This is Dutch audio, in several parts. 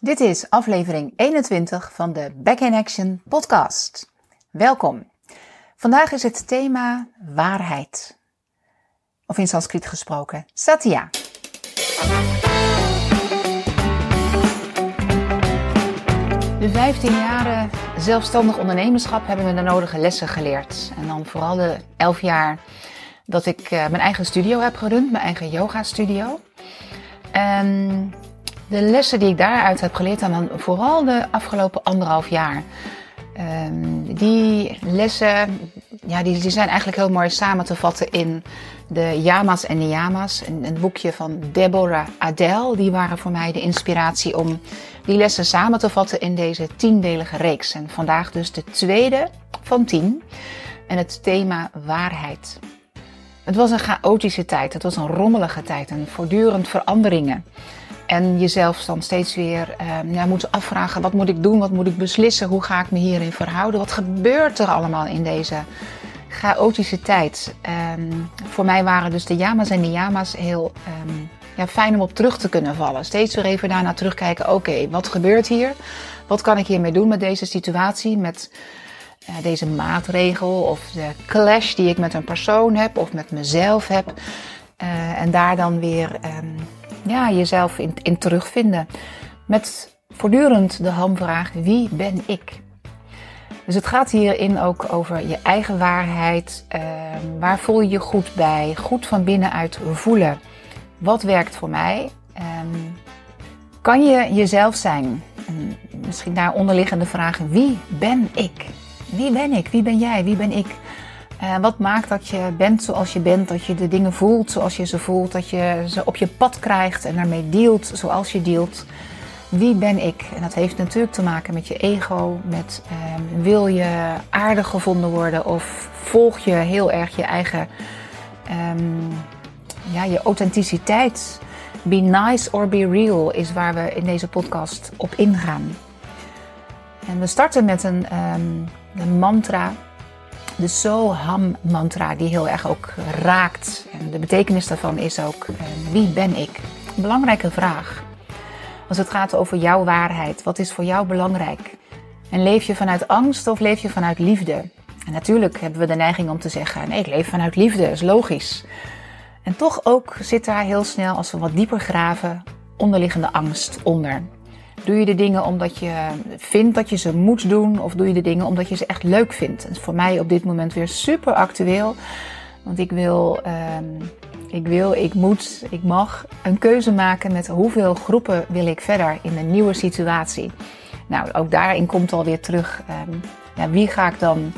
Dit is aflevering 21 van de Back in Action podcast. Welkom. Vandaag is het thema waarheid. Of in Sanskriet gesproken, Satya. De 15 jaren zelfstandig ondernemerschap hebben me de nodige lessen geleerd. En dan vooral de 11 jaar dat ik eh, mijn eigen studio heb gerund, mijn eigen yoga studio. En de lessen die ik daaruit heb geleerd, en dan vooral de afgelopen anderhalf jaar. Um, die lessen, ja, die, die zijn eigenlijk heel mooi samen te vatten in de Yama's en Niyamas. Een, een boekje van Deborah Adele. Die waren voor mij de inspiratie om die lessen samen te vatten in deze tiendelige reeks. En vandaag dus de tweede van tien. En het thema waarheid. Het was een chaotische tijd, het was een rommelige tijd en voortdurend veranderingen. En jezelf dan steeds weer uh, ja, moet afvragen: wat moet ik doen? Wat moet ik beslissen? Hoe ga ik me hierin verhouden? Wat gebeurt er allemaal in deze chaotische tijd? Um, voor mij waren dus de Yama's en de Yama's heel um, ja, fijn om op terug te kunnen vallen. Steeds weer even daarna terugkijken: oké, wat gebeurt hier? Wat kan ik hiermee doen met deze situatie? Met deze maatregel of de clash die ik met een persoon heb of met mezelf heb. Uh, en daar dan weer. Ja, jezelf in, in terugvinden. Met voortdurend de hamvraag: wie ben ik? Dus het gaat hierin ook over je eigen waarheid. Uh, waar voel je je goed bij? Goed van binnenuit voelen. Wat werkt voor mij? Um, kan je jezelf zijn? En misschien daar onderliggende vraag: wie ben ik? Wie ben ik? Wie ben jij? Wie ben ik? Uh, wat maakt dat je bent zoals je bent, dat je de dingen voelt zoals je ze voelt, dat je ze op je pad krijgt en daarmee dealt zoals je dealt. Wie ben ik? En dat heeft natuurlijk te maken met je ego, met uh, wil je aardig gevonden worden of volg je heel erg je eigen, um, ja, je authenticiteit. Be nice or be real is waar we in deze podcast op ingaan. En we starten met een, um, een mantra de Soham mantra, die heel erg ook raakt. En de betekenis daarvan is ook: uh, wie ben ik? Een belangrijke vraag. Als het gaat over jouw waarheid, wat is voor jou belangrijk? En leef je vanuit angst of leef je vanuit liefde? En natuurlijk hebben we de neiging om te zeggen: nee, ik leef vanuit liefde, dat is logisch. En toch ook zit daar heel snel, als we wat dieper graven, onderliggende angst onder. Doe je de dingen omdat je vindt dat je ze moet doen? Of doe je de dingen omdat je ze echt leuk vindt? Dat is voor mij op dit moment weer super actueel. Want ik wil, um, ik wil, ik moet, ik mag een keuze maken met hoeveel groepen wil ik verder in een nieuwe situatie. Nou, ook daarin komt alweer terug. Um, ja, wie ga ik dan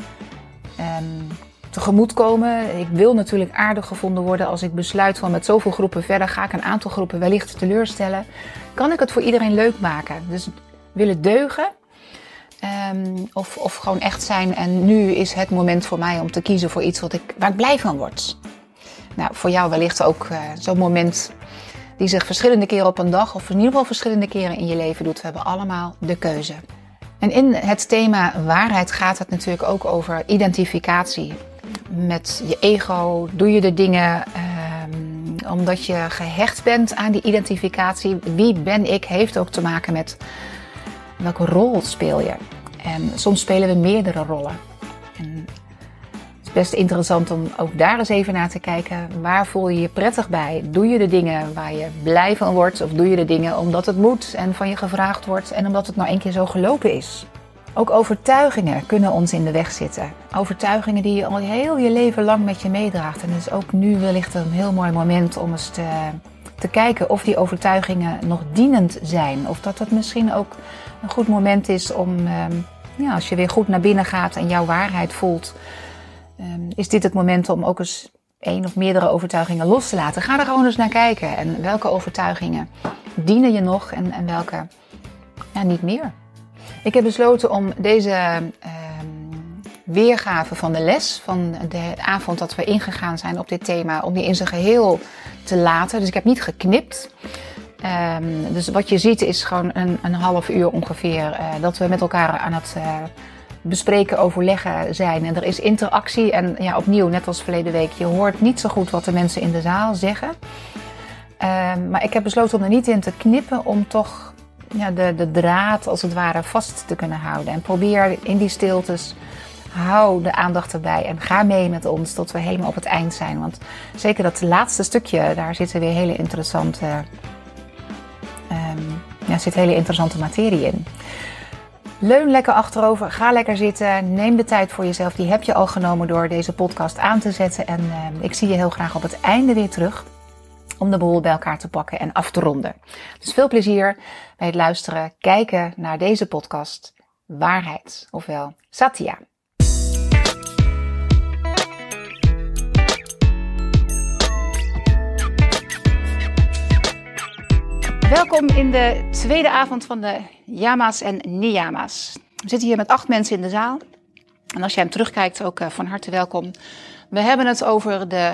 um, tegemoetkomen? Ik wil natuurlijk aardig gevonden worden als ik besluit van met zoveel groepen verder ga ik een aantal groepen wellicht teleurstellen kan ik het voor iedereen leuk maken. Dus willen deugen. Um, of, of gewoon echt zijn. En nu is het moment voor mij om te kiezen voor iets wat ik, waar ik blij van word. Nou, voor jou wellicht ook uh, zo'n moment die zich verschillende keren op een dag, of in ieder geval verschillende keren in je leven doet. We hebben allemaal de keuze. En in het thema waarheid gaat het natuurlijk ook over identificatie. Met je ego doe je de dingen. Uh, omdat je gehecht bent aan die identificatie. Wie ben ik heeft ook te maken met welke rol speel je. En soms spelen we meerdere rollen. En het is best interessant om ook daar eens even naar te kijken. Waar voel je je prettig bij? Doe je de dingen waar je blij van wordt? Of doe je de dingen omdat het moet en van je gevraagd wordt en omdat het nou een keer zo gelopen is? Ook overtuigingen kunnen ons in de weg zitten. Overtuigingen die je al heel je leven lang met je meedraagt. En is ook nu wellicht een heel mooi moment om eens te, te kijken of die overtuigingen nog dienend zijn. Of dat het misschien ook een goed moment is om, um, ja, als je weer goed naar binnen gaat en jouw waarheid voelt, um, is dit het moment om ook eens één of meerdere overtuigingen los te laten. Ga er gewoon eens naar kijken. En welke overtuigingen dienen je nog en, en welke ja, niet meer. Ik heb besloten om deze uh, weergave van de les, van de avond dat we ingegaan zijn op dit thema, om die in zijn geheel te laten. Dus ik heb niet geknipt. Um, dus wat je ziet is gewoon een, een half uur ongeveer uh, dat we met elkaar aan het uh, bespreken, overleggen zijn. En er is interactie. En ja, opnieuw, net als verleden week, je hoort niet zo goed wat de mensen in de zaal zeggen. Um, maar ik heb besloten om er niet in te knippen, om toch ja, de, de draad als het ware vast te kunnen houden. En probeer in die stiltes, hou de aandacht erbij en ga mee met ons tot we helemaal op het eind zijn. Want zeker dat laatste stukje, daar zitten weer hele interessante, um, ja, zit hele interessante materie in. Leun lekker achterover, ga lekker zitten, neem de tijd voor jezelf. Die heb je al genomen door deze podcast aan te zetten. En uh, ik zie je heel graag op het einde weer terug om de boel bij elkaar te pakken en af te ronden. Dus veel plezier bij het luisteren, kijken naar deze podcast Waarheid, ofwel Satya. Welkom in de tweede avond van de Yama's en Niyama's. We zitten hier met acht mensen in de zaal. En als jij hem terugkijkt, ook eh, van harte welkom. We hebben het over de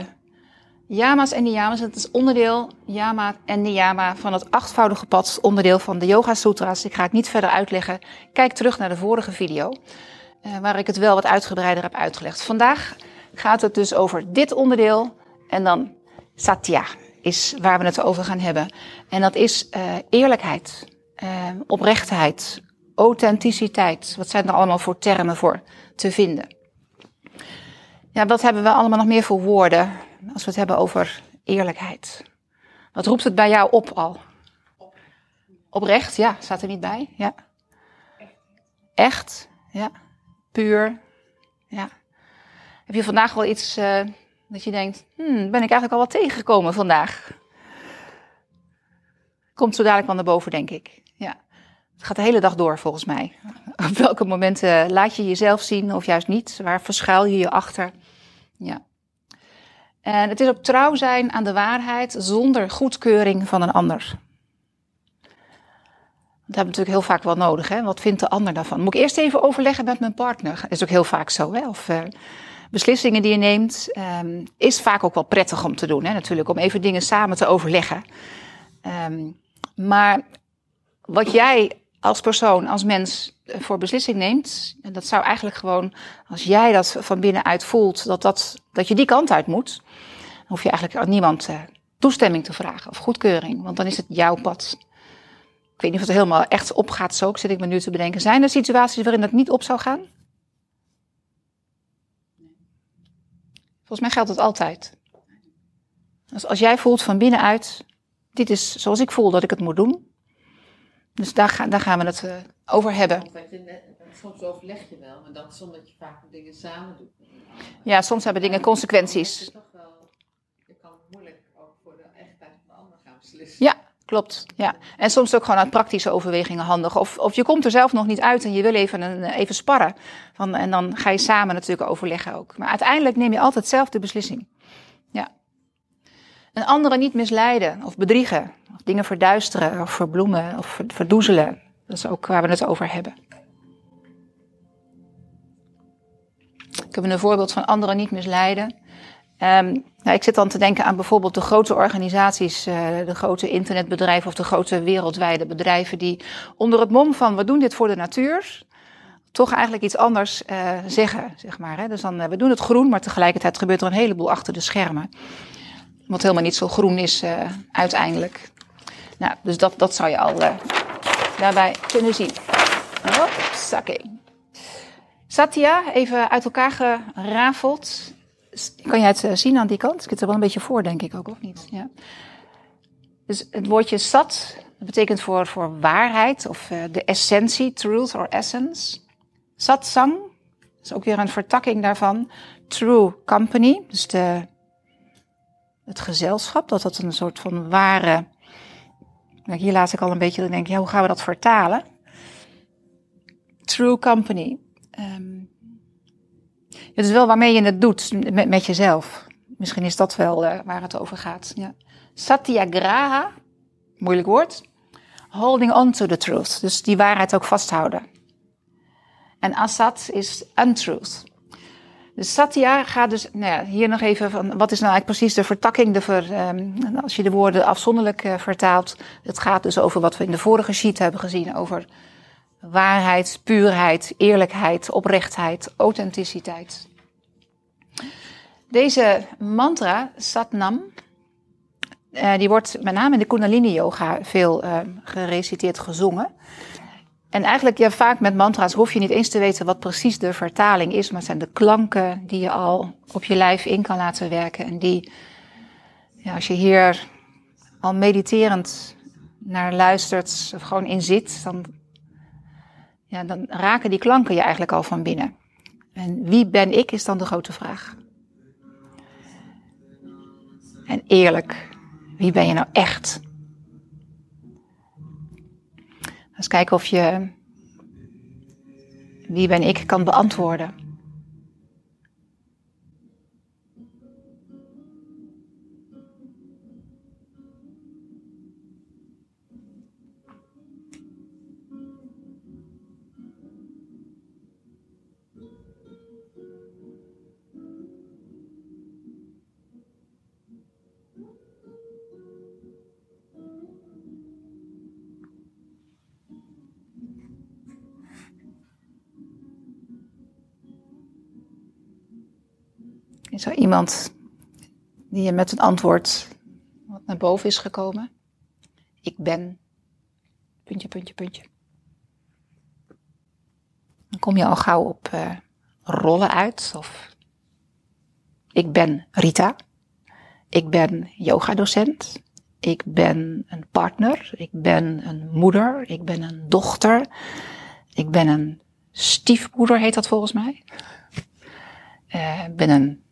Yama's en Niyamas. Het is onderdeel, Yama en Niyama, van het achtvoudige pad, onderdeel van de Yoga Sutras. Ik ga het niet verder uitleggen. Kijk terug naar de vorige video, eh, waar ik het wel wat uitgebreider heb uitgelegd. Vandaag gaat het dus over dit onderdeel en dan Satya is waar we het over gaan hebben. En dat is uh, eerlijkheid, uh, oprechtheid, authenticiteit. Wat zijn er allemaal voor termen voor te vinden? Ja, wat hebben we allemaal nog meer voor woorden als we het hebben over eerlijkheid? Wat roept het bij jou op al? Oprecht, ja, staat er niet bij. Ja. Echt, ja. Puur, ja. Heb je vandaag wel iets uh, dat je denkt, hmm, ben ik eigenlijk al wat tegengekomen vandaag? Komt zo dadelijk wel naar boven, denk ik. Ja. Het gaat de hele dag door, volgens mij. Op welke momenten laat je jezelf zien of juist niet? Waar verschuil je je achter? Ja. En het is ook trouw zijn aan de waarheid zonder goedkeuring van een ander. Dat hebben we natuurlijk heel vaak wel nodig. Hè? Wat vindt de ander daarvan? Moet ik eerst even overleggen met mijn partner? Dat is ook heel vaak zo. Hè? Of uh, beslissingen die je neemt, um, is vaak ook wel prettig om te doen. Hè? Natuurlijk, om even dingen samen te overleggen. Um, maar wat jij als persoon, als mens eh, voor beslissing neemt, en dat zou eigenlijk gewoon, als jij dat van binnenuit voelt, dat, dat, dat je die kant uit moet, dan hoef je eigenlijk aan niemand uh, toestemming te vragen of goedkeuring, want dan is het jouw pad. Ik weet niet of het helemaal echt opgaat zo, zit ik me nu te bedenken. Zijn er situaties waarin dat niet op zou gaan? Volgens mij geldt het altijd. Dus als jij voelt van binnenuit, dit is zoals ik voel dat ik het moet doen. Dus daar, ga, daar gaan we het uh, over hebben. Soms overleg je wel, maar dan zonder dat je vaak dingen samen doet. Ja, soms hebben dingen consequenties. Je kan moeilijk ook voor de echtheid van de ander gaan beslissen. Ja, klopt. Ja. En soms ook gewoon uit praktische overwegingen handig. Of, of je komt er zelf nog niet uit en je wil even, een, even sparren. Van, en dan ga je samen natuurlijk overleggen ook. Maar uiteindelijk neem je altijd zelf de beslissing. En anderen niet misleiden of bedriegen. Of dingen verduisteren of verbloemen of verdoezelen. Dat is ook waar we het over hebben. Ik heb een voorbeeld van anderen niet misleiden. Um, nou, ik zit dan te denken aan bijvoorbeeld de grote organisaties, uh, de grote internetbedrijven of de grote wereldwijde bedrijven die onder het mom van we doen dit voor de natuur, toch eigenlijk iets anders uh, zeggen, zeg maar. Hè. Dus dan, uh, we doen het groen, maar tegelijkertijd gebeurt er een heleboel achter de schermen. Wat helemaal niet zo groen is uiteindelijk. Nou, dus dat, dat zou je al daarbij kunnen zien. Hoppakee. Satya, even uit elkaar gerafeld. Kan jij het eh, zien aan die kant? Ik zit er wel een beetje voor, denk ik ook, of niet? Ja. Dus het woordje sat, dat betekent voor, voor waarheid of de essentie, truth or essence. Satsang, is ook weer een vertakking daarvan. True company, dus de, het gezelschap, dat dat een soort van ware. Hier laat ik al een beetje denken, ja, hoe gaan we dat vertalen? True company. Um, het is wel waarmee je het doet met, met jezelf. Misschien is dat wel uh, waar het over gaat. Ja. Satyagraha, moeilijk woord. Holding on to the truth. Dus die waarheid ook vasthouden. En asat is untruth. Dus satya gaat dus, nou ja, hier nog even van, wat is nou eigenlijk precies de vertakking, de ver, um, als je de woorden afzonderlijk uh, vertaalt. Het gaat dus over wat we in de vorige sheet hebben gezien, over waarheid, puurheid, eerlijkheid, oprechtheid, authenticiteit. Deze mantra, Satnam, eh, die wordt met name in de Kundalini Yoga veel uh, gereciteerd, gezongen. En eigenlijk, ja, vaak met mantra's hoef je niet eens te weten wat precies de vertaling is, maar het zijn de klanken die je al op je lijf in kan laten werken. En die, ja, als je hier al mediterend naar luistert of gewoon in zit, dan, ja, dan raken die klanken je eigenlijk al van binnen. En wie ben ik, is dan de grote vraag. En eerlijk, wie ben je nou echt? Eens kijken of je wie ben ik kan beantwoorden. Is er iemand die je met een antwoord wat naar boven is gekomen? Ik ben. Puntje, puntje, puntje. Dan kom je al gauw op uh, rollen uit. Of ik ben Rita. Ik ben yogadocent. Ik ben een partner. Ik ben een moeder. Ik ben een dochter. Ik ben een stiefmoeder, heet dat volgens mij. Uh, ik ben een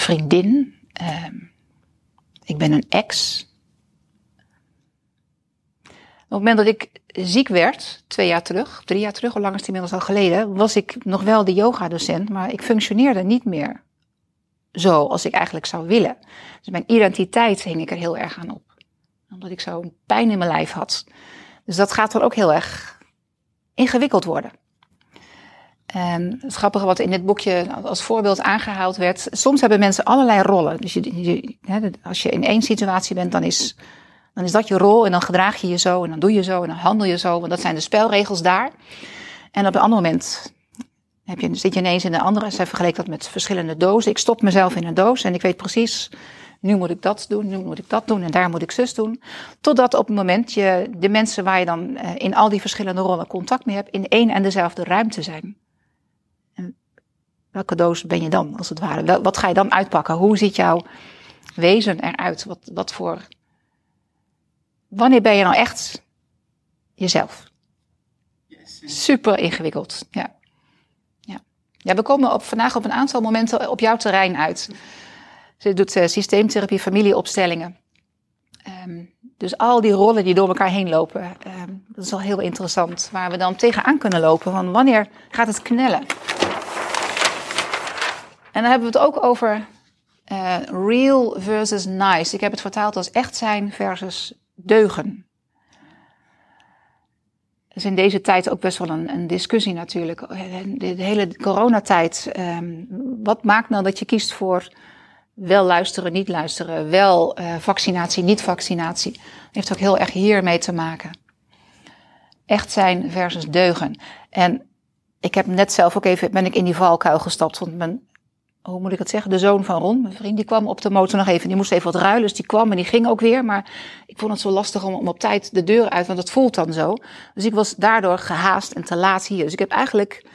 vriendin. Uh, ik ben een ex. Op het moment dat ik ziek werd, twee jaar terug, drie jaar terug, hoe lang is het inmiddels al geleden, was ik nog wel de yogadocent, maar ik functioneerde niet meer zo als ik eigenlijk zou willen. Dus mijn identiteit hing ik er heel erg aan op. Omdat ik zo'n pijn in mijn lijf had. Dus dat gaat dan ook heel erg ingewikkeld worden. En het grappige wat in dit boekje als voorbeeld aangehaald werd. Soms hebben mensen allerlei rollen. Dus je, als je in één situatie bent, dan is, dan is dat je rol. En dan gedraag je je zo. En dan doe je zo. En dan handel je zo. Want dat zijn de spelregels daar. En op een ander moment heb je, zit je ineens in een andere. Zij vergeleek dat met verschillende dozen. Ik stop mezelf in een doos. En ik weet precies. Nu moet ik dat doen, nu moet ik dat doen en daar moet ik zus doen. Totdat op het moment je de mensen waar je dan eh, in al die verschillende rollen contact mee hebt, in één en dezelfde ruimte zijn. Welke doos ben je dan, als het ware? Wat ga je dan uitpakken? Hoe ziet jouw wezen eruit? Wat, wat voor. Wanneer ben je nou echt jezelf? Super ingewikkeld. Ja. Ja. ja, we komen op, vandaag op een aantal momenten op jouw terrein uit. Ze doet uh, systeemtherapie, familieopstellingen. Um, dus al die rollen die door elkaar heen lopen, um, dat is al heel interessant. Waar we dan tegenaan kunnen lopen. Van wanneer gaat het knellen? En dan hebben we het ook over uh, real versus nice. Ik heb het vertaald als echt zijn versus deugen. Dat is in deze tijd ook best wel een, een discussie natuurlijk. De, hele coronatijd. Um, wat maakt nou dat je kiest voor wel luisteren, niet luisteren, wel vaccinatie, niet vaccinatie? Heeft ook heel erg hiermee te maken. Echt zijn versus deugen. En ik heb net zelf ook even, ben ik in die valkuil gestapt, want mijn hoe moet ik het zeggen, de zoon van Ron, mijn vriend, die kwam op de motor nog even. Die moest even wat ruilen, dus die kwam en die ging ook weer. Maar ik vond het zo lastig om, om op tijd de deur uit, want het voelt dan zo. Dus ik was daardoor gehaast en te laat hier. Dus ik heb eigenlijk,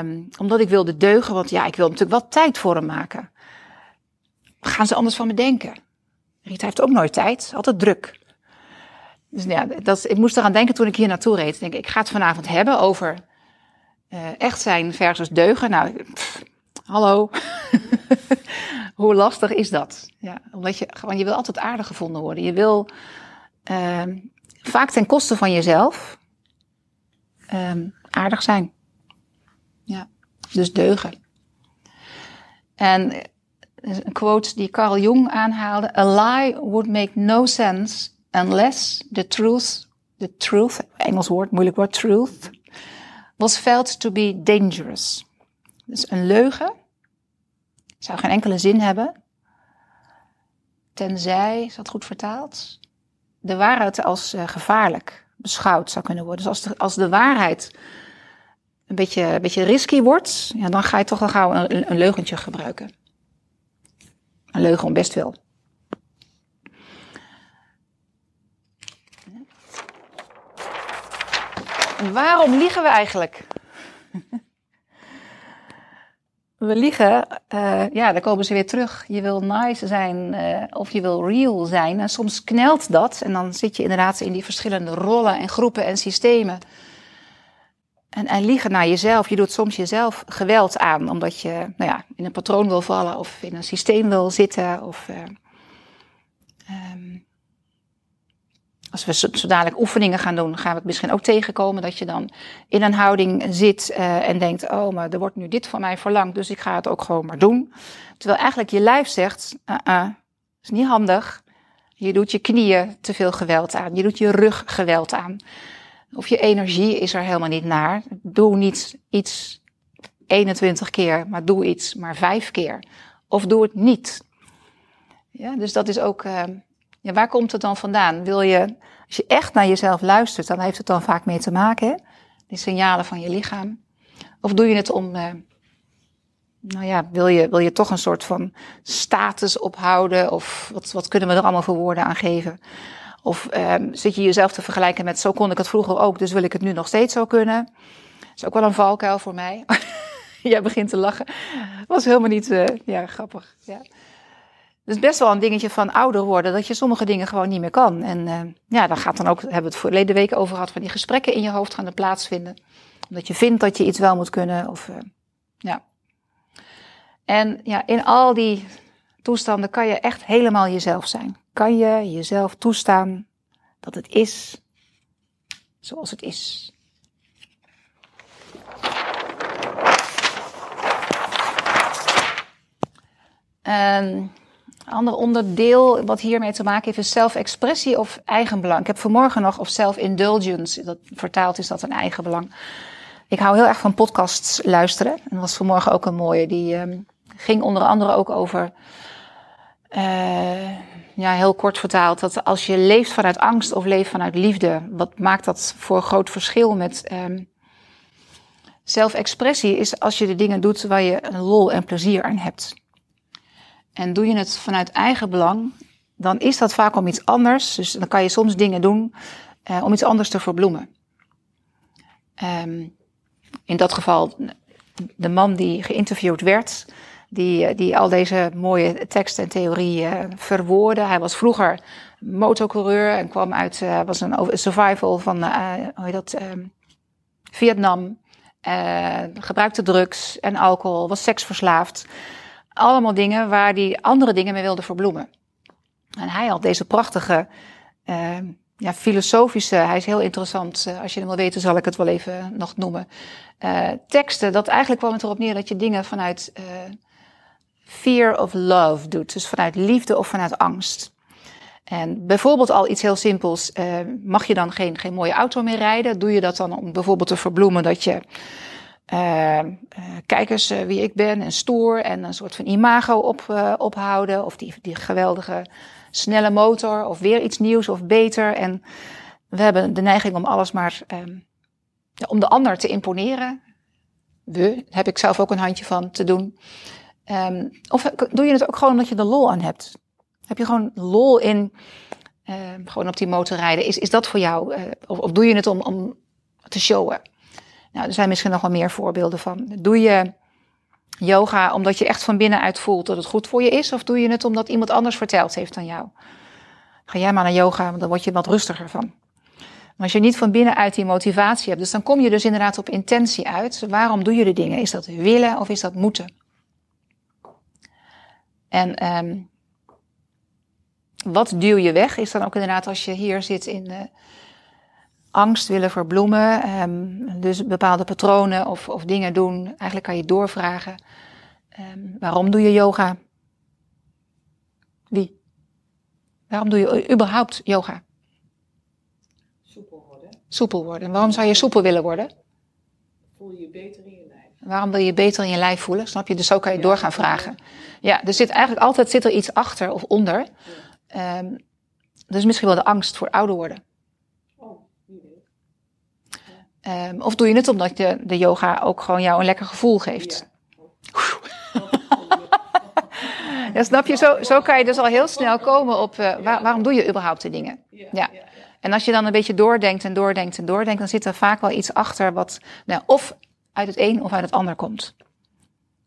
um, omdat ik wilde deugen, want ja, ik wil natuurlijk wel tijd voor hem maken. Gaan ze anders van me denken? Rita heeft ook nooit tijd, altijd druk. Dus ja, dat, ik moest eraan denken toen ik hier naartoe reed. Ik denk, ik ga het vanavond hebben over uh, echt zijn versus deugen. Nou, hallo. Hoe lastig is dat? Ja, omdat je gewoon, je wil altijd aardig gevonden worden. Je wil uh, vaak ten koste van jezelf uh, aardig zijn. Ja, dus deugen. En een quote die Carl Jung aanhaalde: A lie would make no sense unless the truth, the truth, Engels woord, moeilijk woord, truth, was felt to be dangerous is een leugen zou geen enkele zin hebben, tenzij, is dat goed vertaald, de waarheid als eh, gevaarlijk beschouwd zou kunnen worden. Dus als de, als de waarheid een beetje, een beetje risky wordt, ja, dan ga je toch al gauw een, een leugentje gebruiken. Een leugen om best wel. Waarom liegen we eigenlijk? We liegen, uh, ja, dan komen ze weer terug. Je wil nice zijn uh, of je wil real zijn. En soms knelt dat en dan zit je inderdaad in die verschillende rollen en groepen en systemen. En, en liegen naar jezelf. Je doet soms jezelf geweld aan, omdat je nou ja, in een patroon wil vallen of in een systeem wil zitten. Of, uh, um, als we zo, dadelijk oefeningen gaan doen, gaan we het misschien ook tegenkomen dat je dan in een houding zit uh, en denkt: Oh, maar er wordt nu dit van mij verlangd, dus ik ga het ook gewoon maar doen. Terwijl eigenlijk je lijf zegt: uh -uh, is niet handig. Je doet je knieën te veel geweld aan, je doet je rug geweld aan. Of je energie is er helemaal niet naar. Doe niet iets 21 keer, maar doe iets maar vijf keer. Of doe het niet. Ja, dus dat is ook. Uh, ja, waar komt het dan vandaan? Wil je, als je echt naar jezelf luistert, dan heeft het dan vaak mee te maken, hè? die signalen van je lichaam. Of doe je het om, uh, nou ja, wil je, wil je toch een soort van status ophouden? Of wat, wat kunnen we er allemaal voor woorden aan geven? Of um, zit je jezelf te vergelijken met zo kon ik het vroeger ook, dus wil ik het nu nog steeds zo kunnen? Dat is ook wel een valkuil voor mij. Jij begint te lachen. Was helemaal niet, uh, ja, grappig. Ja. Dus best wel een dingetje van ouder worden, dat je sommige dingen gewoon niet meer kan. En uh, ja, dan gaat dan ook, hebben we het verleden week over gehad, van die gesprekken in je hoofd gaan plaatsvinden. Omdat je vindt dat je iets wel moet kunnen. Of, uh, ja. En ja, in al die toestanden kan je echt helemaal jezelf zijn. Kan je jezelf toestaan dat het is zoals het is. Een ander onderdeel wat hiermee te maken heeft is zelfexpressie of eigenbelang. Ik heb vanmorgen nog of self-indulgence, dat vertaald is dat een eigenbelang. Ik hou heel erg van podcasts luisteren. En dat was vanmorgen ook een mooie. Die um, ging onder andere ook over, uh, ja, heel kort vertaald, dat als je leeft vanuit angst of leeft vanuit liefde, wat maakt dat voor een groot verschil met um, zelfexpressie? Is als je de dingen doet waar je lol en plezier aan hebt. En doe je het vanuit eigen belang, dan is dat vaak om iets anders. Dus dan kan je soms dingen doen uh, om iets anders te verbloemen. Um, in dat geval, de man die geïnterviewd werd, die, die al deze mooie teksten en theorieën verwoordde. Hij was vroeger motocoureur en kwam uit, was een survival van, hoe dat, um, Vietnam. Gebruikte drugs en alcohol, was seksverslaafd. Allemaal dingen waar hij andere dingen mee wilde verbloemen. En hij had deze prachtige, uh, ja, filosofische, hij is heel interessant. Uh, als je hem wil weten, zal ik het wel even nog noemen. Uh, teksten, dat eigenlijk kwam het erop neer dat je dingen vanuit uh, fear of love doet. Dus vanuit liefde of vanuit angst. En bijvoorbeeld al iets heel simpels. Mag je dan geen, geen mooie auto meer rijden? Doe je dat dan om bijvoorbeeld te verbloemen dat je uh, wie ik ben en stoer en een soort van imago op, uh, ophouden. Of die, die geweldige snelle motor of weer iets nieuws of beter. En we hebben de neiging om alles maar, um, om de ander te imponeren. We, heb ik zelf ook een handje van te doen. Um, of doe je het ook gewoon omdat je er lol aan hebt? Heb je gewoon lol in gewoon op die motor rijden? Is, is dat voor jou? Of, of doe je het om, om te showen? Nou, er zijn misschien nog wel meer voorbeelden van. Doe je yoga omdat je echt van binnenuit voelt dat het goed voor je is? Of doe je het omdat iemand anders verteld heeft aan jou? Ga jij maar naar yoga, dan word je wat rustiger van. Maar als je niet van binnenuit die motivatie hebt, dus dan kom je dus inderdaad op intentie uit. Waarom doe je de dingen? Is dat willen of is dat moeten? En um, wat duw je weg? Is dan ook inderdaad als je hier zit in de angst willen verbloemen. Um, dus bepaalde patronen of, of dingen doen. Eigenlijk kan je doorvragen. Um, waarom doe je yoga? Wie? Waarom doe je überhaupt yoga? Soepel worden. Soepel worden. En waarom zou je soepel willen worden? Voel je je beter in je lijf. Waarom wil je beter in je lijf voelen? Snap je? Dus zo kan je ja, door gaan vragen. Ja, er zit eigenlijk altijd zit er iets achter of onder. Ja. Um, dus misschien wel de angst voor ouder worden. Um, of doe je het omdat je de yoga ook gewoon jou een lekker gevoel geeft? Ja. ja, snap je? Zo, zo kan je dus al heel snel komen op uh, waar, waarom doe je überhaupt de dingen? Ja. ja. En als je dan een beetje doordenkt en doordenkt en doordenkt, dan zit er vaak wel iets achter wat nou, of uit het een of uit het ander komt.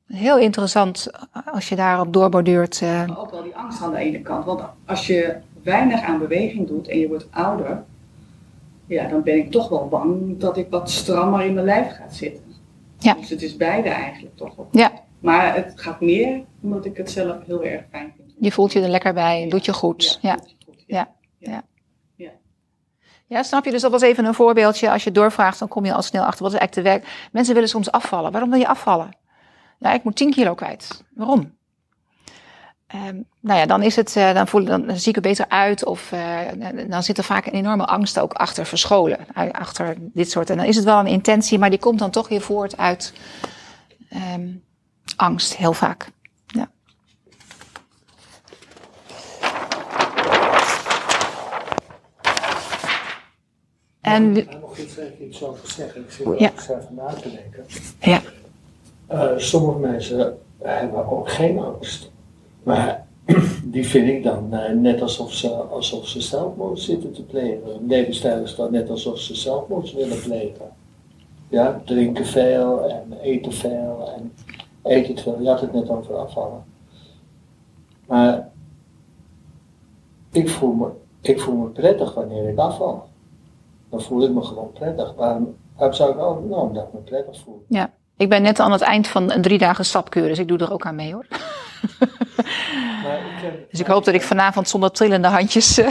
Heel interessant als je daarop doorborduurt. Uh. Maar ook wel die angst aan de ene kant. Want als je weinig aan beweging doet en je wordt ouder, ja, dan ben ik toch wel bang dat ik wat strammer in mijn lijf ga zitten. Ja. Dus het is beide eigenlijk toch wel. Ja. Maar het gaat meer omdat ik het zelf heel erg fijn vind. Je voelt je er lekker bij, doet je goed. Ja. ja. ja. ja. Ja, snap je? Dus dat was even een voorbeeldje. Als je doorvraagt, dan kom je al snel achter. Wat is eigenlijk de werk? Mensen willen soms afvallen. Waarom wil je afvallen? Ja, ik moet 10 kilo kwijt. Waarom? Um, nou ja, dan, is het, uh, dan, voel, dan zie ik er beter uit. Of uh, dan zit er vaak een enorme angst ook achter verscholen. Achter dit soort. En dan is het wel een intentie, maar die komt dan toch weer voort uit um, angst, heel vaak. Ja. En. Ik nog iets, iets over zeggen. Ik zit er ja. zelf na te denken. Ja. Uh, sommige mensen hebben ook geen angst. Maar die vind ik dan uh, net alsof ze, alsof ze zelfmoord zitten te plegen. Hun levensstijl is dan net alsof ze zelfmoord willen plegen. Ja, drinken veel en eten veel en eten veel. Je had het net over afvallen. Maar ik voel me, ik voel me prettig wanneer ik afval. Dan voel ik me gewoon prettig. Waarom, waarom zou ik ook? Nou, omdat ik me prettig voel. Ja. Ik ben net aan het eind van een drie dagen stapkuur, dus ik doe er ook aan mee hoor. dus ik hoop dat ik vanavond zonder trillende handjes. Uh,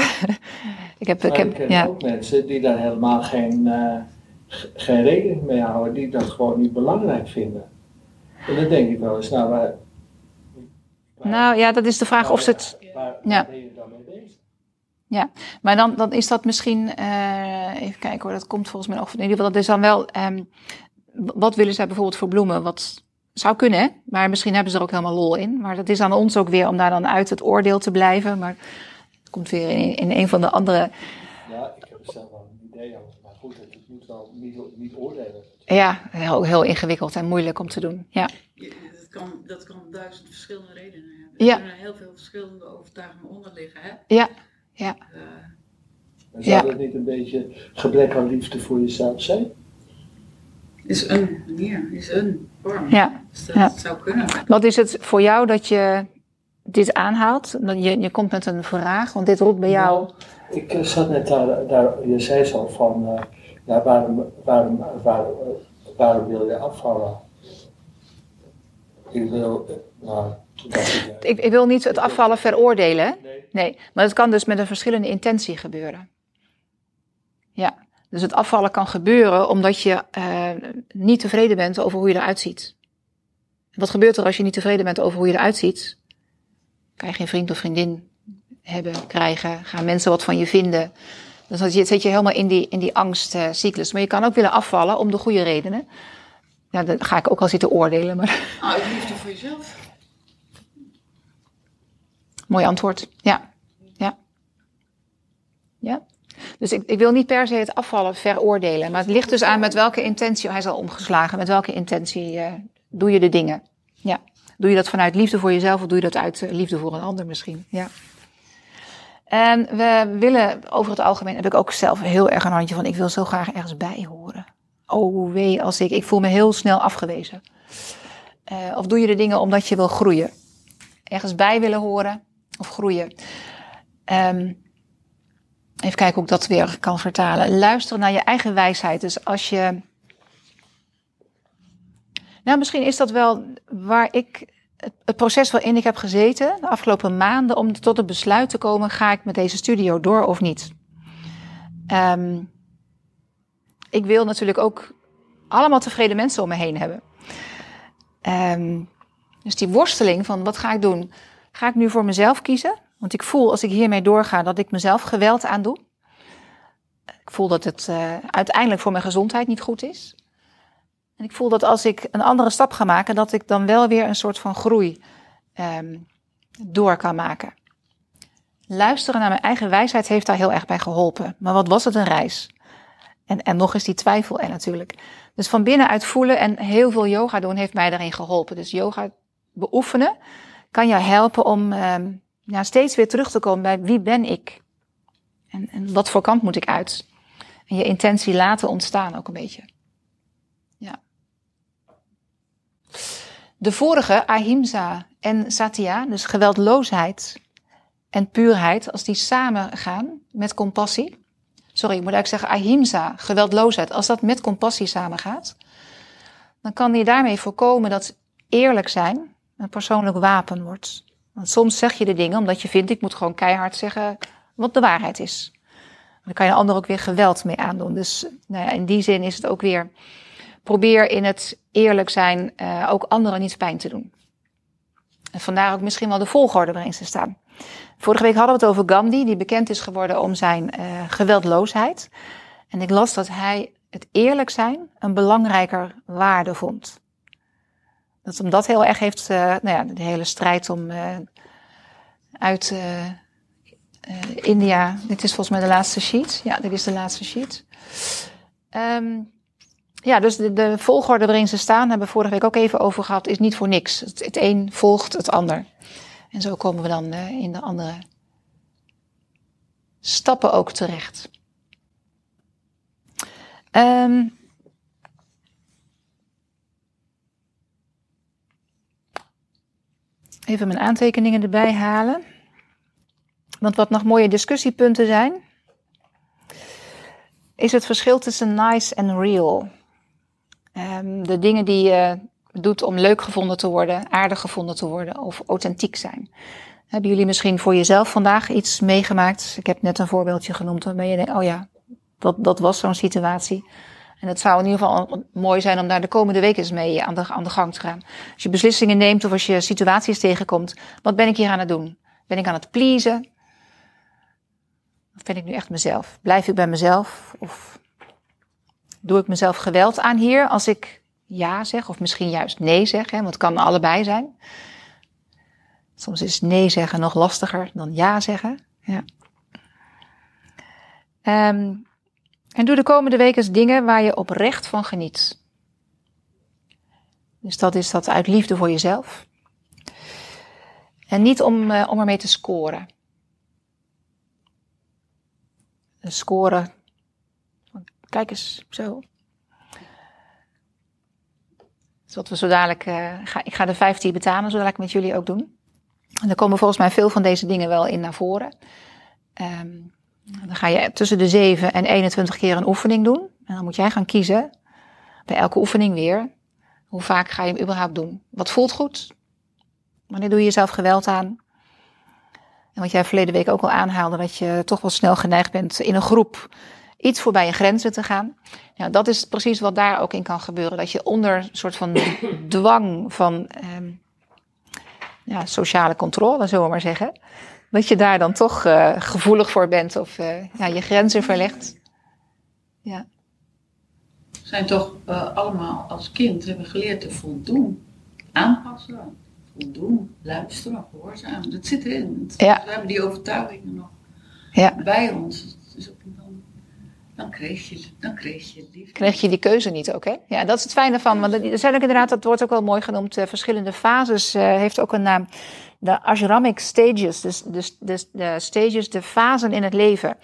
ik heb, ik heb ik ja. ook mensen die daar helemaal geen, uh, geen rekening mee houden, die dat gewoon niet belangrijk vinden. En dan denk ik wel eens, nou, waar, nou ja, dat is de vraag waar, of ze het. Waar, ja. ben je dan mee bezig? Ja, maar dan, dan is dat misschien, uh, even kijken hoor, dat komt volgens mij nog. In ieder geval, dat is dan wel um, wat willen zij bijvoorbeeld voor bloemen? Wat zou kunnen, hè? maar misschien hebben ze er ook helemaal lol in. Maar dat is aan ons ook weer om daar dan uit het oordeel te blijven. Maar het komt weer in, in een van de andere. Ja, ik heb er zelf wel een idee over. Maar goed, het moet wel niet, niet oordelen. Ja, heel, heel ingewikkeld en moeilijk om te doen. Ja. dat, kan, dat kan duizend verschillende redenen hebben. Er ja. kunnen heel veel verschillende overtuigingen onder liggen. Hè? Ja, ja. Uh, zou ja. dat niet een beetje gebrek aan liefde voor jezelf zijn? Is een manier, is een vorm. Ja. Dus dat ja. zou kunnen. Wat is het voor jou dat je dit aanhaalt? Je, je komt met een vraag, want dit roept bij jou. Nou, ik uh, zat net daar, daar, je zei zo van, uh, ja, waarom, waarom, waarom, waarom wil je afvallen? Ik wil, nou, ik, ik, wil niet het afvallen veroordelen. Nee. nee. Maar het kan dus met een verschillende intentie gebeuren. Ja. Dus het afvallen kan gebeuren omdat je uh, niet tevreden bent over hoe je eruit ziet. Wat gebeurt er als je niet tevreden bent over hoe je eruit ziet? Kan je geen vriend of vriendin hebben, krijgen? Gaan mensen wat van je vinden? Dus dan zit je helemaal in die, in die angstcyclus. Maar je kan ook willen afvallen om de goede redenen. Ja, dan ga ik ook al zitten oordelen. Maar... Ah, uit liefde voor jezelf. Mooi antwoord. Ja. Ja. Ja. Dus ik, ik, wil niet per se het afvallen veroordelen. Maar het ligt dus aan met welke intentie, hij is al omgeslagen, met welke intentie uh, doe je de dingen. Ja. Doe je dat vanuit liefde voor jezelf of doe je dat uit uh, liefde voor een ander misschien? Ja. En we willen over het algemeen, heb ik ook zelf heel erg een handje van, ik wil zo graag ergens bij horen. Oh wee, als ik, ik voel me heel snel afgewezen. Uh, of doe je de dingen omdat je wil groeien? Ergens bij willen horen of groeien. Um, Even kijken hoe ik dat weer kan vertalen. Luister naar je eigen wijsheid. Dus als je. Nou, misschien is dat wel waar ik. Het proces waarin ik heb gezeten de afgelopen maanden om tot het besluit te komen: ga ik met deze studio door of niet? Um, ik wil natuurlijk ook allemaal tevreden mensen om me heen hebben. Um, dus die worsteling van wat ga ik doen? Ga ik nu voor mezelf kiezen? Want ik voel als ik hiermee doorga dat ik mezelf geweld aandoe. Ik voel dat het uh, uiteindelijk voor mijn gezondheid niet goed is. En ik voel dat als ik een andere stap ga maken, dat ik dan wel weer een soort van groei um, door kan maken. Luisteren naar mijn eigen wijsheid heeft daar heel erg bij geholpen. Maar wat was het een reis? En, en nog eens die twijfel er natuurlijk. Dus van binnenuit voelen en heel veel yoga doen heeft mij daarin geholpen. Dus yoga beoefenen kan jou helpen om um, ja, steeds weer terug te komen bij wie ben ik? En, en wat voor kant moet ik uit? En je intentie laten ontstaan ook een beetje. Ja. De vorige, ahimsa en satya, dus geweldloosheid en puurheid, als die samen gaan met compassie. Sorry, ik moet eigenlijk zeggen ahimsa, geweldloosheid. Als dat met compassie samengaat, dan kan je daarmee voorkomen dat eerlijk zijn een persoonlijk wapen wordt. Want soms zeg je de dingen omdat je vindt, ik moet gewoon keihard zeggen wat de waarheid is. Dan kan je de ander ook weer geweld mee aandoen. Dus nou ja, in die zin is het ook weer, probeer in het eerlijk zijn uh, ook anderen niet pijn te doen. En vandaar ook misschien wel de volgorde waarin ze staan. Vorige week hadden we het over Gandhi, die bekend is geworden om zijn uh, geweldloosheid. En ik las dat hij het eerlijk zijn een belangrijker waarde vond. Dat hem dat heel erg heeft, uh, nou ja, de hele strijd om uh, uit uh, India. Dit is volgens mij de laatste sheet. Ja, dit is de laatste sheet. Um, ja, dus de, de, volgorde waarin ze staan, hebben we vorige week ook even over gehad, is niet voor niks. Het, het een volgt het ander. En zo komen we dan in de andere stappen ook terecht. Um, Even mijn aantekeningen erbij halen. Want wat nog mooie discussiepunten zijn, is het verschil tussen nice en real. Um, de dingen die je doet om leuk gevonden te worden, aardig gevonden te worden of authentiek zijn. Hebben jullie misschien voor jezelf vandaag iets meegemaakt? Ik heb net een voorbeeldje genoemd waarmee je denkt, oh ja, dat, dat was zo'n situatie. En het zou in ieder geval mooi zijn om daar de komende weken eens mee aan de, gang te gaan. Als je beslissingen neemt of als je situaties tegenkomt, wat ben ik hier aan het doen? Ben ik aan het pleasen? Of ben ik nu echt mezelf? Blijf ik bij mezelf? Of doe ik mezelf geweld aan hier als ik ja zeg? Of misschien juist nee zeg, hè? want het kan allebei zijn. Soms is nee zeggen nog lastiger dan ja zeggen. Ja. Um, en doe de komende weken eens dingen waar je oprecht van geniet. Dus dat is dat uit liefde voor jezelf. En niet om, uh, om ermee te scoren. Scoren. Kijk eens, zo. Dus wat we zo dadelijk. Uh, ga, ik ga de 15 betalen, zo dadelijk met jullie ook doen. En er komen volgens mij veel van deze dingen wel in naar voren. Um, dan ga je tussen de 7 en 21 keer een oefening doen. En dan moet jij gaan kiezen, bij elke oefening weer, hoe vaak ga je hem überhaupt doen. Wat voelt goed? Wanneer doe je jezelf geweld aan? En wat jij verleden week ook al aanhaalde, dat je toch wel snel geneigd bent in een groep iets voorbij je grenzen te gaan. Ja, dat is precies wat daar ook in kan gebeuren. Dat je onder een soort van dwang van um, ja, sociale controle, zullen we maar zeggen, dat je daar dan toch uh, gevoelig voor bent of uh, ja, je grenzen verlegt. Ja. We zijn toch uh, allemaal als kind hebben geleerd te voldoen, aanpassen, voldoen, luisteren, gehoorzamen. Dat zit erin. ja. We hebben die overtuigingen nog ja. bij ons. Dus dan, dan kreeg je, dan kreeg je die. Kreeg je die keuze niet ook, hè? Ja, dat is het fijne van. Want er zijn ook inderdaad, dat wordt ook wel mooi genoemd, verschillende fases. heeft ook een naam de ashramic stages, dus de, de, de stages, de fasen in het leven.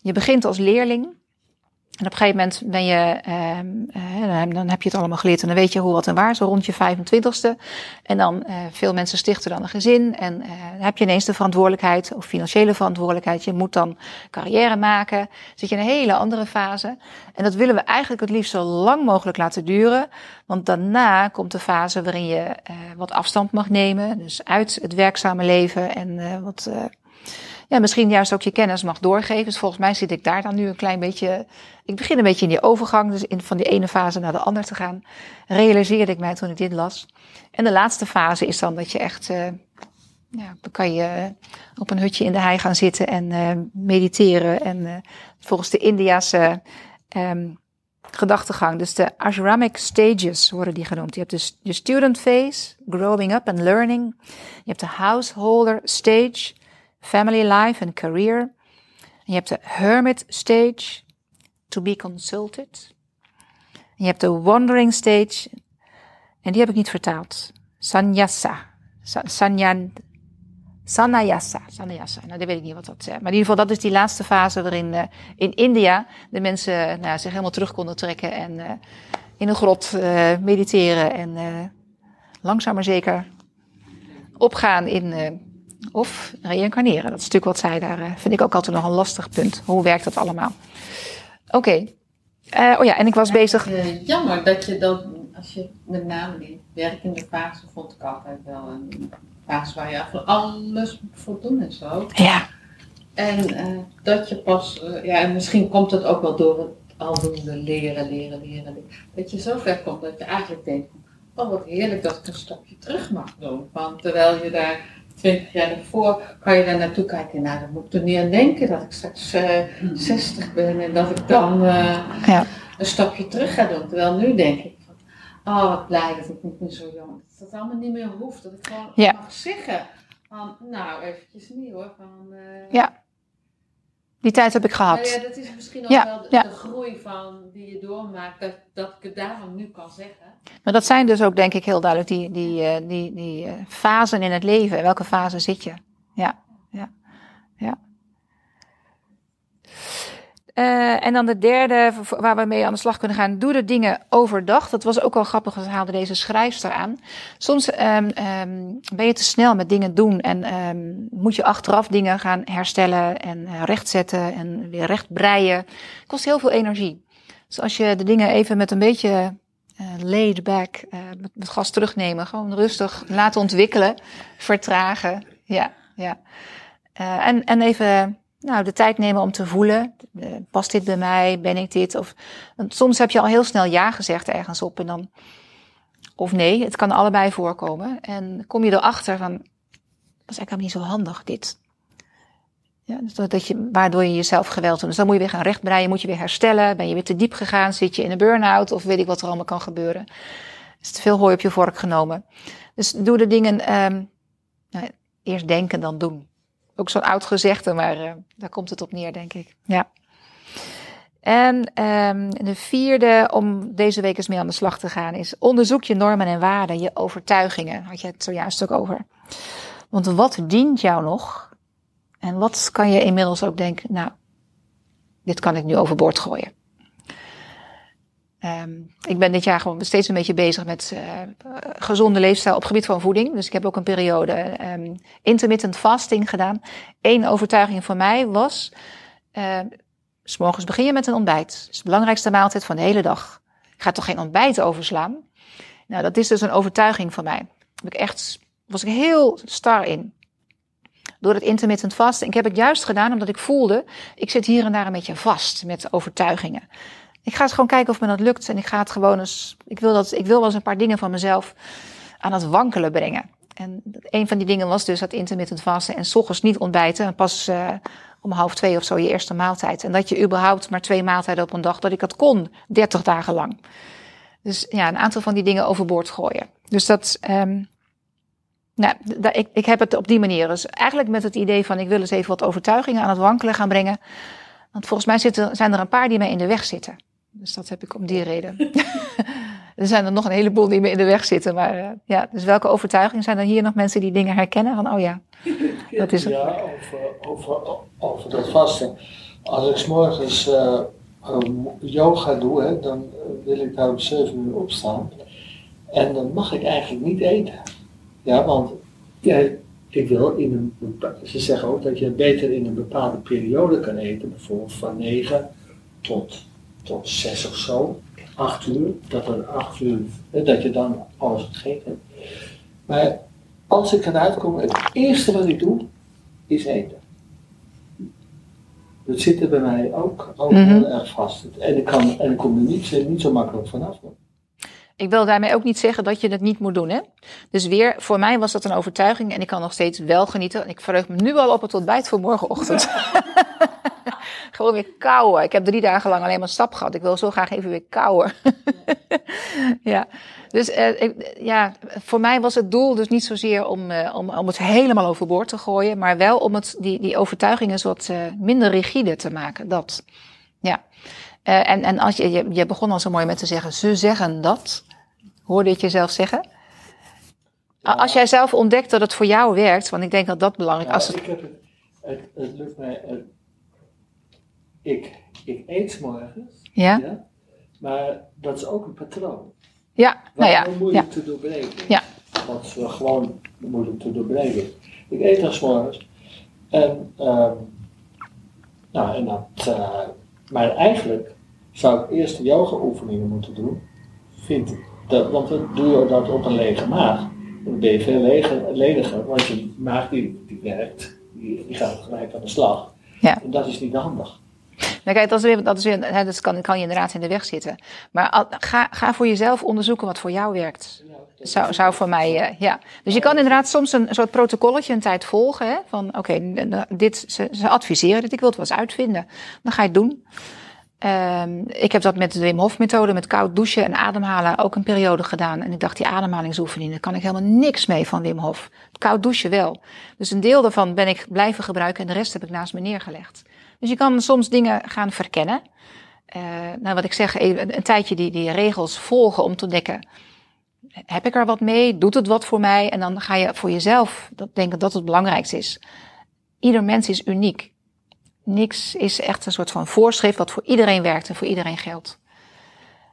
Je begint als leerling. En op een gegeven moment ben je, uh, dan heb je het allemaal geleerd en dan weet je hoe, wat en waar, zo rond je 25ste. En dan, uh, veel mensen stichten dan een gezin en dan heb je ineens de verantwoordelijkheid of financiële verantwoordelijkheid. Je moet dan carrière maken. Zit je in een hele andere fase. En dat willen we eigenlijk het liefst zo lang mogelijk laten duren. Want daarna komt de fase waarin je wat afstand mag nemen. Dus uit het werkzame leven en wat ja, misschien juist ook je kennis mag doorgeven. Dus volgens mij zit ik daar dan nu een klein beetje. Ik begin een beetje in die overgang, dus in, van die ene fase naar de andere te gaan. Realiseerde ik mij toen ik dit las. En de laatste fase is dan dat je echt. Uh, ja, dan kan je op een hutje in de hei gaan zitten en uh, mediteren. En volgens de Indiase um, gedachtegang, dus de ashramic stages worden die genoemd. Je hebt dus de student phase, growing up and learning. Je hebt de householder stage, family life and career. En je hebt de hermit stage, to be consulted. En je hebt de wandering stage, en die heb ik niet vertaald. Sanyasa. Sanyan, Sannyasa. Sannyasa. Nou, dat weet ik niet wat dat is. Maar in ieder geval, dat is die laatste fase waarin uh, in India de mensen nou, zich helemaal terug konden trekken en uh, in een grot mediteren en langzaam maar zeker opgaan in of reïncarneren. Dat is natuurlijk wat zij daar, vind ik ook altijd nog een lastig punt. Hoe werkt dat allemaal? Oké. Okay. oh ja, en ik was ja, bezig. jammer dat je dat, als je met name die werkende fase vond ik altijd wel een fase waar je voor alles moet voldoen en zo. Ja. En uh, dat je pas, uh, ja, en misschien komt het ook wel door het aldoende leren, leren, leren, leren. Dat je zo ver komt dat je eigenlijk denkt: oh wat heerlijk dat ik een stapje terug mag doen. Want terwijl je daar twintig jaar ervoor kan je daar naartoe kijken. Nou, dan moet ik er niet aan denken dat ik straks uh, 60 ben en dat ik dan ja. een stapje terug ga doen. Terwijl nu denk ik: van, oh wat blij dat ik niet meer zo jong dat het allemaal niet meer hoeft. Dat ik gewoon ja. mag zeggen van, nou eventjes niet hoor. Van, uh, ja. Die tijd heb ik gehad. Nou ja, dat is misschien ook ja, wel de, ja. de, groei van die je doormaakt, dat, dat ik het daarom nu kan zeggen. Maar dat zijn dus ook denk ik heel duidelijk die, die, uh, die, die uh, fasen in het leven. In welke fase zit je? Ja, ja, ja. Uh, en dan de derde, waar we mee aan de slag kunnen gaan, doe de dingen overdag. Dat was ook wel grappig, dat haalde deze schrijfster aan. Soms um, um, ben je te snel met dingen doen en um, moet je achteraf dingen gaan herstellen en uh, rechtzetten en weer recht breien. Kost heel veel energie. Dus als je de dingen even met een beetje uh, laid back, met, met gas terugnemen, gewoon rustig laten ontwikkelen, vertragen. Ja, ja. en, en even nou, de tijd nemen om te voelen. Eh, past dit bij mij? Ben ik dit? Of, soms heb je al heel snel ja gezegd ergens op en dan. Of nee, het kan allebei voorkomen. En kom je erachter van. Dat is eigenlijk niet zo handig, dit. Ja, dus dat je, waardoor je jezelf geweld doet. Dus dan moet je weer gaan rechtbreien, moet je weer herstellen. Ben je weer te diep gegaan? Zit je in een burn-out? Of weet ik wat er allemaal kan gebeuren? Is te veel hooi op je vork genomen. Dus doe de dingen um, nou, eerst denken dan doen. Ook zo'n oud gezegde, maar uh, daar komt het op neer, denk ik. Ja. En um, de vierde, om deze week eens mee aan de slag te gaan, is onderzoek je normen en waarden, je overtuigingen. Had je het zojuist ook over. Want wat dient jou nog? En wat kan je inmiddels ook denken, nou, dit kan ik nu overboord gooien. Um, ik ben dit jaar gewoon steeds een beetje bezig met uh, gezonde leefstijl op gebied van voeding. Dus ik heb ook een periode um, intermittent fasting gedaan. Eén overtuiging van mij was, uh, s morgens begin je met een ontbijt. Dat is de belangrijkste maaltijd van de hele dag. Ik ga toch geen ontbijt overslaan? Nou, dat is dus een overtuiging van mij. Heb ik echt, was ik heel star in. Door het intermittent fasting. Ik heb het juist gedaan omdat ik voelde, ik zit hier en daar een beetje vast met overtuigingen. Ik ga eens gewoon kijken of me dat lukt. En ik ga het gewoon eens. Ik wil, dat, ik wil wel eens een paar dingen van mezelf aan het wankelen brengen. En een van die dingen was dus dat intermittent vasten en s ochtends niet ontbijten. En pas uh, om half twee of zo je eerste maaltijd. En dat je überhaupt maar twee maaltijden op een dag, dat ik dat kon, 30 dagen lang. Dus ja, een aantal van die dingen overboord gooien. Dus dat. Um, nou, ik, ik heb het op die manier. Dus eigenlijk met het idee van ik wil eens even wat overtuigingen aan het wankelen gaan brengen. Want volgens mij zitten, zijn er een paar die mij in de weg zitten. Dus dat heb ik om die reden. er zijn er nog een heleboel die me in de weg zitten. Maar uh, ja, dus welke overtuiging zijn er hier nog mensen die dingen herkennen? Van, oh ja, dat is het. Ja, over, over, over dat vasten. Als ik s morgens uh, yoga doe, hè, dan wil ik daar om 7 uur opstaan. En dan mag ik eigenlijk niet eten. Ja, want ja, ik wil in een, ze zeggen ook dat je beter in een bepaalde periode kan eten, bijvoorbeeld van 9 tot tot zes of zo, acht uur, dat er acht uur, dat je dan alles gegeten hebt. Maar als ik eruit kom, het eerste wat ik doe, is eten. Dat zit er bij mij ook, ook mm -hmm. heel erg vast. En ik, kan, en ik kom er niet, niet zo makkelijk vanaf. Ik wil daarmee ook niet zeggen dat je het niet moet doen. Hè? Dus weer, voor mij was dat een overtuiging en ik kan nog steeds wel genieten. En ik verheug me nu al op het ontbijt voor morgenochtend. Gewoon weer kauwen. Ik heb drie dagen lang alleen maar stap gehad. Ik wil zo graag even weer kauwen. ja. Dus uh, ik, ja, voor mij was het doel dus niet zozeer om, uh, om, om het helemaal overboord te gooien, maar wel om het, die, die overtuigingen wat uh, minder rigide te maken. Dat. Ja. en, en als je, je, je begon al zo mooi met te zeggen, ze zeggen dat. Hoorde je het jezelf zeggen? Als jij zelf ontdekt dat het voor jou werkt, want ik denk dat dat belangrijk is. Ik heb het, het, het lukt mij. Ik, ik eet morgens. Ja? ja? Maar dat is ook een patroon. Ja, nou ja. moeilijk ja. te doorbreken. Ja. Dat is gewoon moeilijk te doorbreken. Ik eet dan morgens. En, um, nou, en dat, uh, maar eigenlijk zou ik eerst yoga oefeningen moeten doen. Vind ik. Dat, want dan doe je dat op een lege maag. Dan ben je veel leger, lediger, want je maag die, die werkt, die, die gaat gelijk aan de slag. Ja. En dat is niet handig. Nou kijk, dat, is weer, dat, is weer, hè, dat kan, kan je inderdaad in de weg zitten. Maar ga, ga voor jezelf onderzoeken wat voor jou werkt. Zou, zou voor mij, uh, ja. Dus je kan inderdaad soms een soort protocolletje een tijd volgen. Hè, van oké, okay, dit, ze, ze adviseren dit, ik wil het wel eens uitvinden. Dan ga je het doen. Um, ik heb dat met de Wim Hof methode, met koud douchen en ademhalen, ook een periode gedaan. En ik dacht, die ademhalingsoefeningen, daar kan ik helemaal niks mee van Wim Hof. Koud douchen wel. Dus een deel daarvan ben ik blijven gebruiken en de rest heb ik naast me neergelegd. Dus je kan soms dingen gaan verkennen. Uh, nou, wat ik zeg, even een tijdje die, die regels volgen om te ontdekken. Heb ik er wat mee? Doet het wat voor mij? En dan ga je voor jezelf denken dat het belangrijkste is. Ieder mens is uniek. Niks is echt een soort van voorschrift wat voor iedereen werkt en voor iedereen geldt.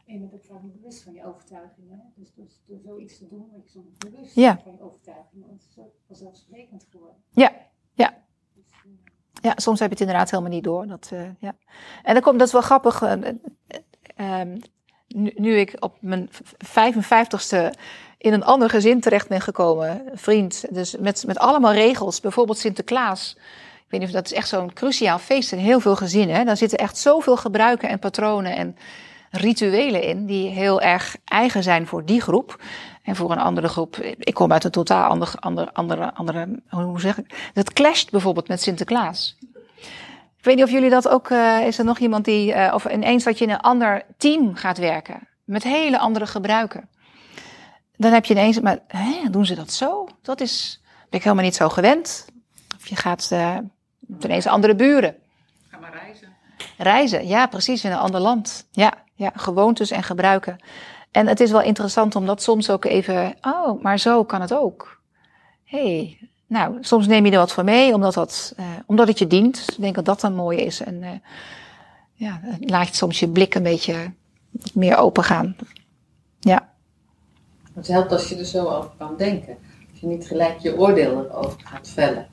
En je bent vaak bewust van je overtuigingen. Dus, dus door zoiets te doen, word je soms bewust ja. van je overtuigingen. Want het is ook vanzelfsprekend geworden. Ja, ja. Ja, soms heb je het inderdaad helemaal niet door. Dat, uh, ja. En dan komt, dat is wel grappig. Uh, uh, nu, nu, ik op mijn 55ste in een ander gezin terecht ben gekomen, vriend, dus met, met allemaal regels, bijvoorbeeld Sinterklaas. Ik weet niet of dat is echt zo'n cruciaal feest in heel veel gezinnen. Daar zitten echt zoveel gebruiken en patronen en rituelen in die heel erg eigen zijn voor die groep. En voor een andere groep, ik kom uit een totaal ander, andere, andere, andere, hoe zeg ik? Dat clasht bijvoorbeeld met Sinterklaas. Ik weet niet of jullie dat ook, uh, is er nog iemand die, uh, of ineens dat je in een ander team gaat werken. Met hele andere gebruiken. Dan heb je ineens, maar hè, doen ze dat zo? Dat is, ben ik helemaal niet zo gewend. Of je gaat uh, ineens andere buren. Ga maar reizen. Reizen, ja precies, in een ander land. Ja, ja, gewoontes en gebruiken. En het is wel interessant om dat soms ook even, oh, maar zo kan het ook. hey, nou, soms neem je er wat van mee, omdat, dat, uh, omdat het je dient. Ik denk dat dat dan mooi is. En uh, ja, laat je soms je blik een beetje meer open gaan. Ja. Het helpt als je er zo over kan denken. Als je niet gelijk je oordeel erover gaat vellen.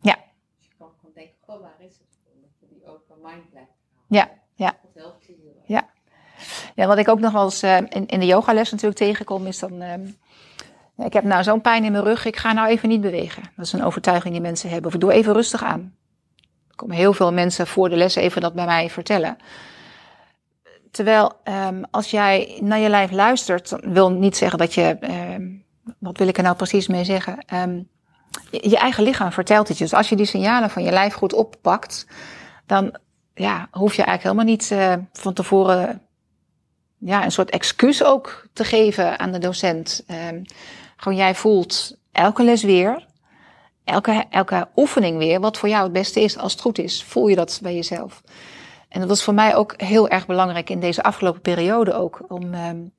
Ja. Als je kan, kan denken, oh, waar is het? Dat je die open mind blijft. Ja, ja. Dat helpt je heel erg. Ja. Ja, wat ik ook nog wel eens uh, in, in de yogales natuurlijk tegenkom, is dan. Uh, ik heb nou zo'n pijn in mijn rug, ik ga nou even niet bewegen. Dat is een overtuiging die mensen hebben. Of ik doe even rustig aan. Er komen heel veel mensen voor de les even dat bij mij vertellen. Terwijl um, als jij naar je lijf luistert, wil niet zeggen dat je. Um, wat wil ik er nou precies mee zeggen? Je, eigen lichaam vertelt het je. Dus als je die signalen van je lijf goed oppakt, dan ja, hoef je eigenlijk helemaal niet uh, van tevoren ja, een soort excuus ook te geven aan de docent. Um, gewoon jij voelt elke les weer, elke, elke oefening weer, wat voor jou het beste is. Als het goed is, voel je dat bij jezelf. En dat was voor mij ook heel erg belangrijk in deze afgelopen periode ook. Om, um,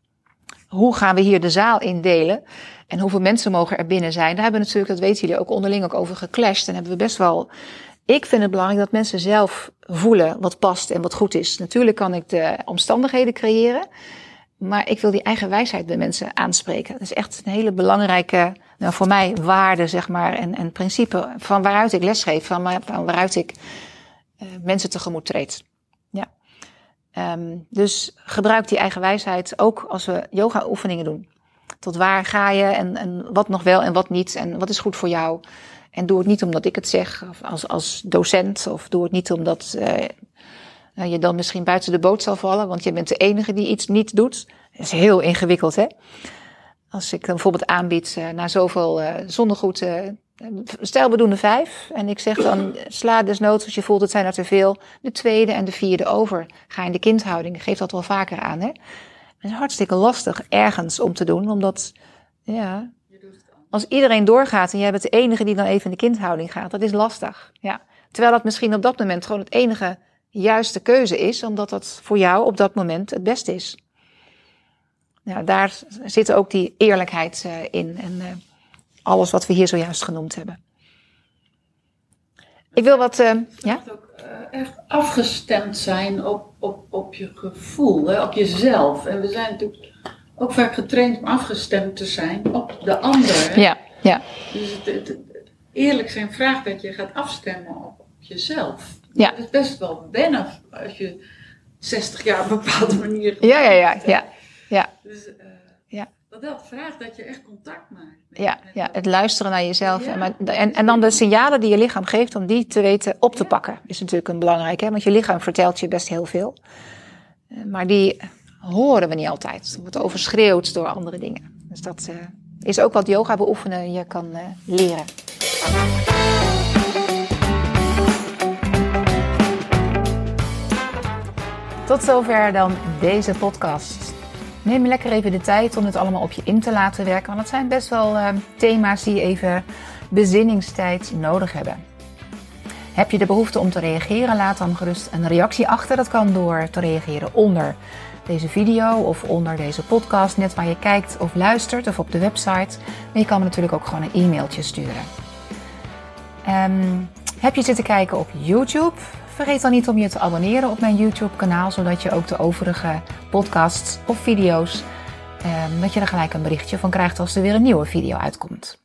hoe gaan we hier de zaal indelen? En hoeveel mensen mogen er binnen zijn? Daar hebben we natuurlijk, dat weten jullie, ook onderling ook over geclashed. En hebben we best wel ik vind het belangrijk dat mensen zelf voelen wat past en wat goed is. Natuurlijk kan ik de omstandigheden creëren, maar ik wil die eigen wijsheid bij mensen aanspreken. Dat is echt een hele belangrijke, nou voor mij, waarde, zeg maar, en, en principe van waaruit ik lesgeef, van, van waaruit ik uh, mensen tegemoet treed. Ja. Um, dus gebruik die eigen wijsheid ook als we yoga-oefeningen doen. Tot waar ga je en, en wat nog wel en wat niet en wat is goed voor jou. En doe het niet omdat ik het zeg als, als docent, of doe het niet omdat uh, je dan misschien buiten de boot zal vallen, want je bent de enige die iets niet doet. Dat is heel ingewikkeld, hè? Als ik dan bijvoorbeeld aanbied uh, na zoveel uh, zonnegoed, stel we doen vijf, en ik zeg dan sla desnoods als je voelt het zijn er te veel, de tweede en de vierde over. Ga in de kindhouding, geef dat wel vaker aan, hè? Het is hartstikke lastig ergens om te doen, omdat, ja, als iedereen doorgaat en jij bent de enige die dan even in de kindhouding gaat, dat is lastig. Ja. Terwijl dat misschien op dat moment gewoon het enige juiste keuze is, omdat dat voor jou op dat moment het beste is. Nou, daar zit ook die eerlijkheid uh, in. En uh, alles wat we hier zojuist genoemd hebben. Ik wil wat. Uh, ja? ook uh, echt afgestemd zijn op, op, op je gevoel, hè, op jezelf. En we zijn natuurlijk ook vaak getraind om afgestemd te zijn op de ander. Ja, ja. Dus het, het, eerlijk zijn vraagt dat je gaat afstemmen op, jezelf. Ja. Het is best wel wennen als je 60 jaar op een bepaalde manier. Ja, ja, ja. ja, ja. Dus, uh, ja. Dat dat vraagt dat je echt contact maakt. Ja, ja, het luisteren naar jezelf. En, en, en dan de signalen die je lichaam geeft, om die te weten op te pakken. Is natuurlijk een belangrijk, hè? want je lichaam vertelt je best heel veel. Eh, maar die horen we niet altijd. Het wordt overschreeuwd door andere dingen. Dus dat uh, is ook wat yoga beoefenen je kan uh, leren. Tot zover dan deze podcast. Neem lekker even de tijd om het allemaal op je in te laten werken. Want het zijn best wel uh, thema's die even bezinningstijd nodig hebben. Heb je de behoefte om te reageren? Laat dan gerust een reactie achter. Dat kan door te reageren onder deze video of onder deze podcast, net waar je kijkt of luistert of op de website. Maar je kan me natuurlijk ook gewoon een e-mailtje sturen. Um, heb je zitten kijken op YouTube? Vergeet dan niet om je te abonneren op mijn YouTube-kanaal, zodat je ook de overige podcasts of video's, um, dat je er gelijk een berichtje van krijgt als er weer een nieuwe video uitkomt.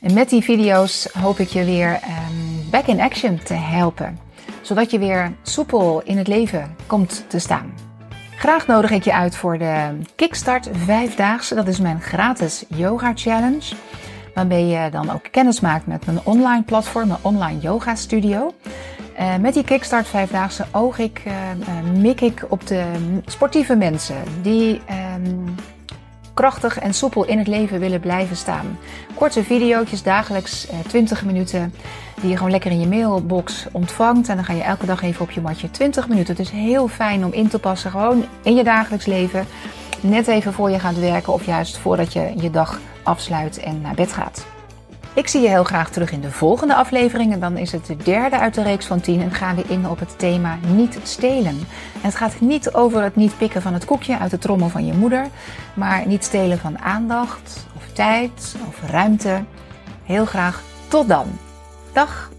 En met die video's hoop ik je weer um, back in action te helpen, zodat je weer soepel in het leven komt te staan. Graag nodig ik je uit voor de Kickstart Vijfdaagse. Dat is mijn gratis yoga challenge. Waarmee je dan ook kennis maakt met mijn online platform, mijn online yoga studio. Uh, met die Kickstart Vijfdaagse oog ik, uh, uh, mik ik op de sportieve mensen die um, krachtig en soepel in het leven willen blijven staan. Korte video's, dagelijks 20 minuten, die je gewoon lekker in je mailbox ontvangt. En dan ga je elke dag even op je matje 20 minuten. Het is heel fijn om in te passen, gewoon in je dagelijks leven. Net even voor je gaat werken of juist voordat je je dag afsluit en naar bed gaat. Ik zie je heel graag terug in de volgende aflevering. En dan is het de derde uit de reeks van 10 en gaan we in op het thema niet stelen. En het gaat niet over het niet pikken van het koekje uit de trommel van je moeder, maar niet stelen van aandacht of tijd of ruimte. Heel graag tot dan. Dag!